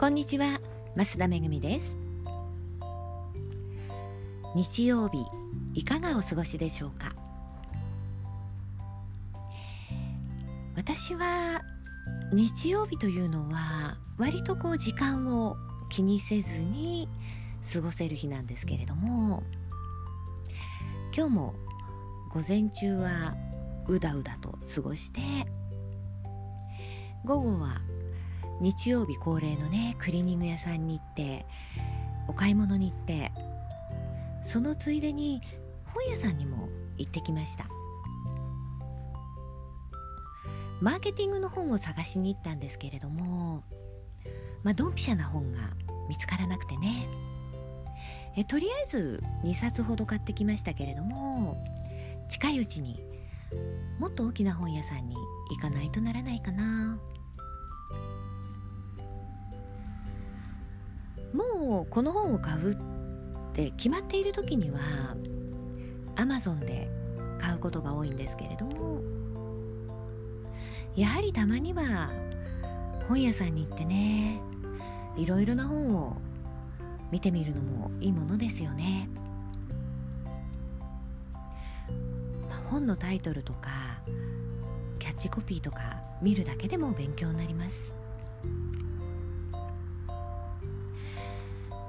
こんにちは。増田めぐみです。日曜日いかがお過ごしでしょうか？私は日曜日というのは割とこう時間を気にせずに過ごせる日なんですけれども今日も午前中はうだうだと過ごして午後は日曜日恒例のねクリーニング屋さんに行ってお買い物に行ってそのついでに本屋さんにも行ってきました。マーケティングの本を探しに行ったんですけれどもまあドンピシャな本が見つからなくてね。えとりあえず2冊ほど買ってきましたけれども近いうちにもっと大きな本屋さんに行かないとならないかな。もうこの本を買うって決まっている時には Amazon で買うことが多いんですけれどもやはりたまには本屋さんに行ってねいろいろな本を見てみるのもいいものですよね、まあ、本のタイトルとかキャッチコピーとか見るだけでも勉強になります。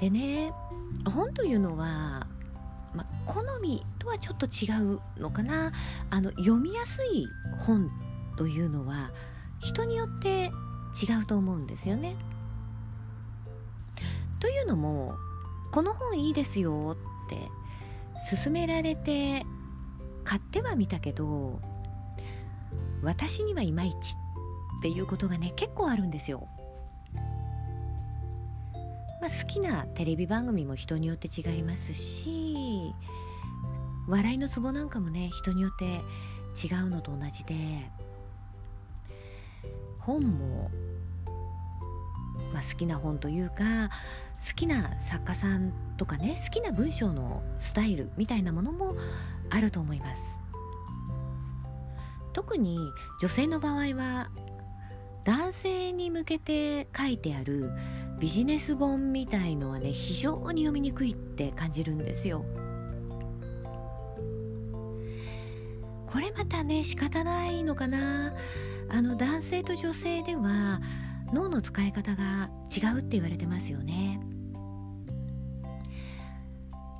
でね本というのは、ま、好みとはちょっと違うのかなあの読みやすい本というのは人によって違うと思うんですよね。というのもこの本いいですよって勧められて買ってはみたけど私にはいまいちっていうことがね結構あるんですよ。まあ、好きなテレビ番組も人によって違いますし笑いのツボなんかもね人によって違うのと同じで本も、まあ、好きな本というか好きな作家さんとかね好きな文章のスタイルみたいなものもあると思います。特に女性の場合は男性に向けて書いてあるビジネス本みたいのはね非常に読みにくいって感じるんですよ。これまたね仕方ないのかな。あの男性と女性では脳の使い方が違うって言われてますよね。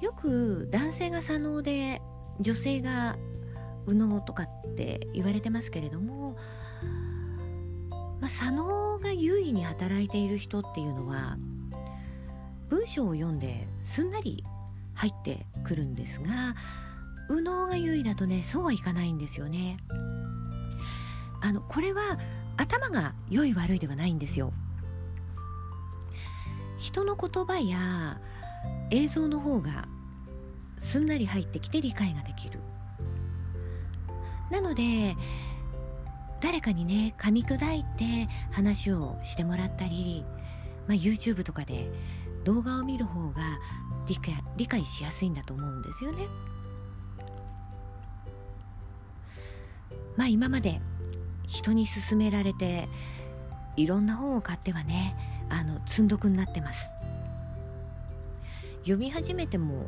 よく男性が左脳で女性が右脳とかって言われてますけれどもまあ、左脳が優位に働いている人っていうのは文章を読んですんなり入ってくるんですが右脳が優位だとねそうはいかないんですよね。あのこれは頭が良い悪いではないんですよ。人の言葉や映像の方がすんなり入ってきて理解ができる。なので誰かにね噛み砕いて話をしてもらったり、まあ、YouTube とかで動画を見る方が理解理解しやすいんだと思うんですよね。まあ今まで人に勧められていろんな本を買ってはねあの積んどくになってます読み始めても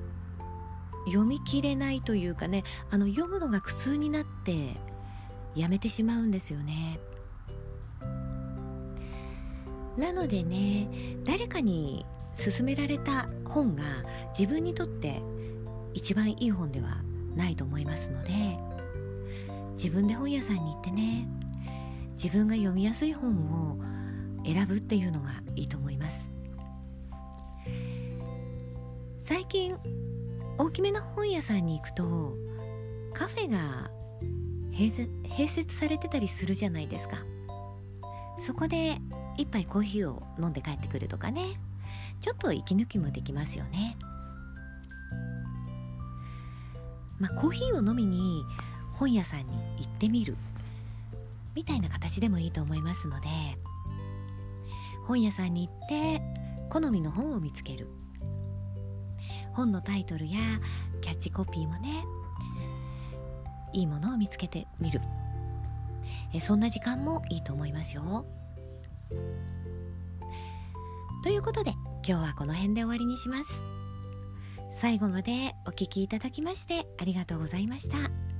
読み切れないというかねあの読むのが苦痛になってやめてしまうんですよね。なのでね誰かに勧められた本が自分にとって一番いい本ではないと思いますので自分で本屋さんに行ってね自分が読みやすい本を選ぶっていうのがいいと思います。最近大きめな本屋さんに行くとカフェが併設されてたりするじゃないですか。そこで一杯コーヒーを飲んで帰ってくるとかね。ちょっと息抜きもできますよね。まあコーヒーを飲みに本屋さんに行ってみる。みたいな形でもいいと思いますので。本屋さんに行って好みの本を見つける。本のタイトルやキャッチコピーもねいいものを見つけてみる。えそんな時間もいいと思いますよ。ということで今日はこの辺で終わりにします。最後までお聴きいただきましてありがとうございました。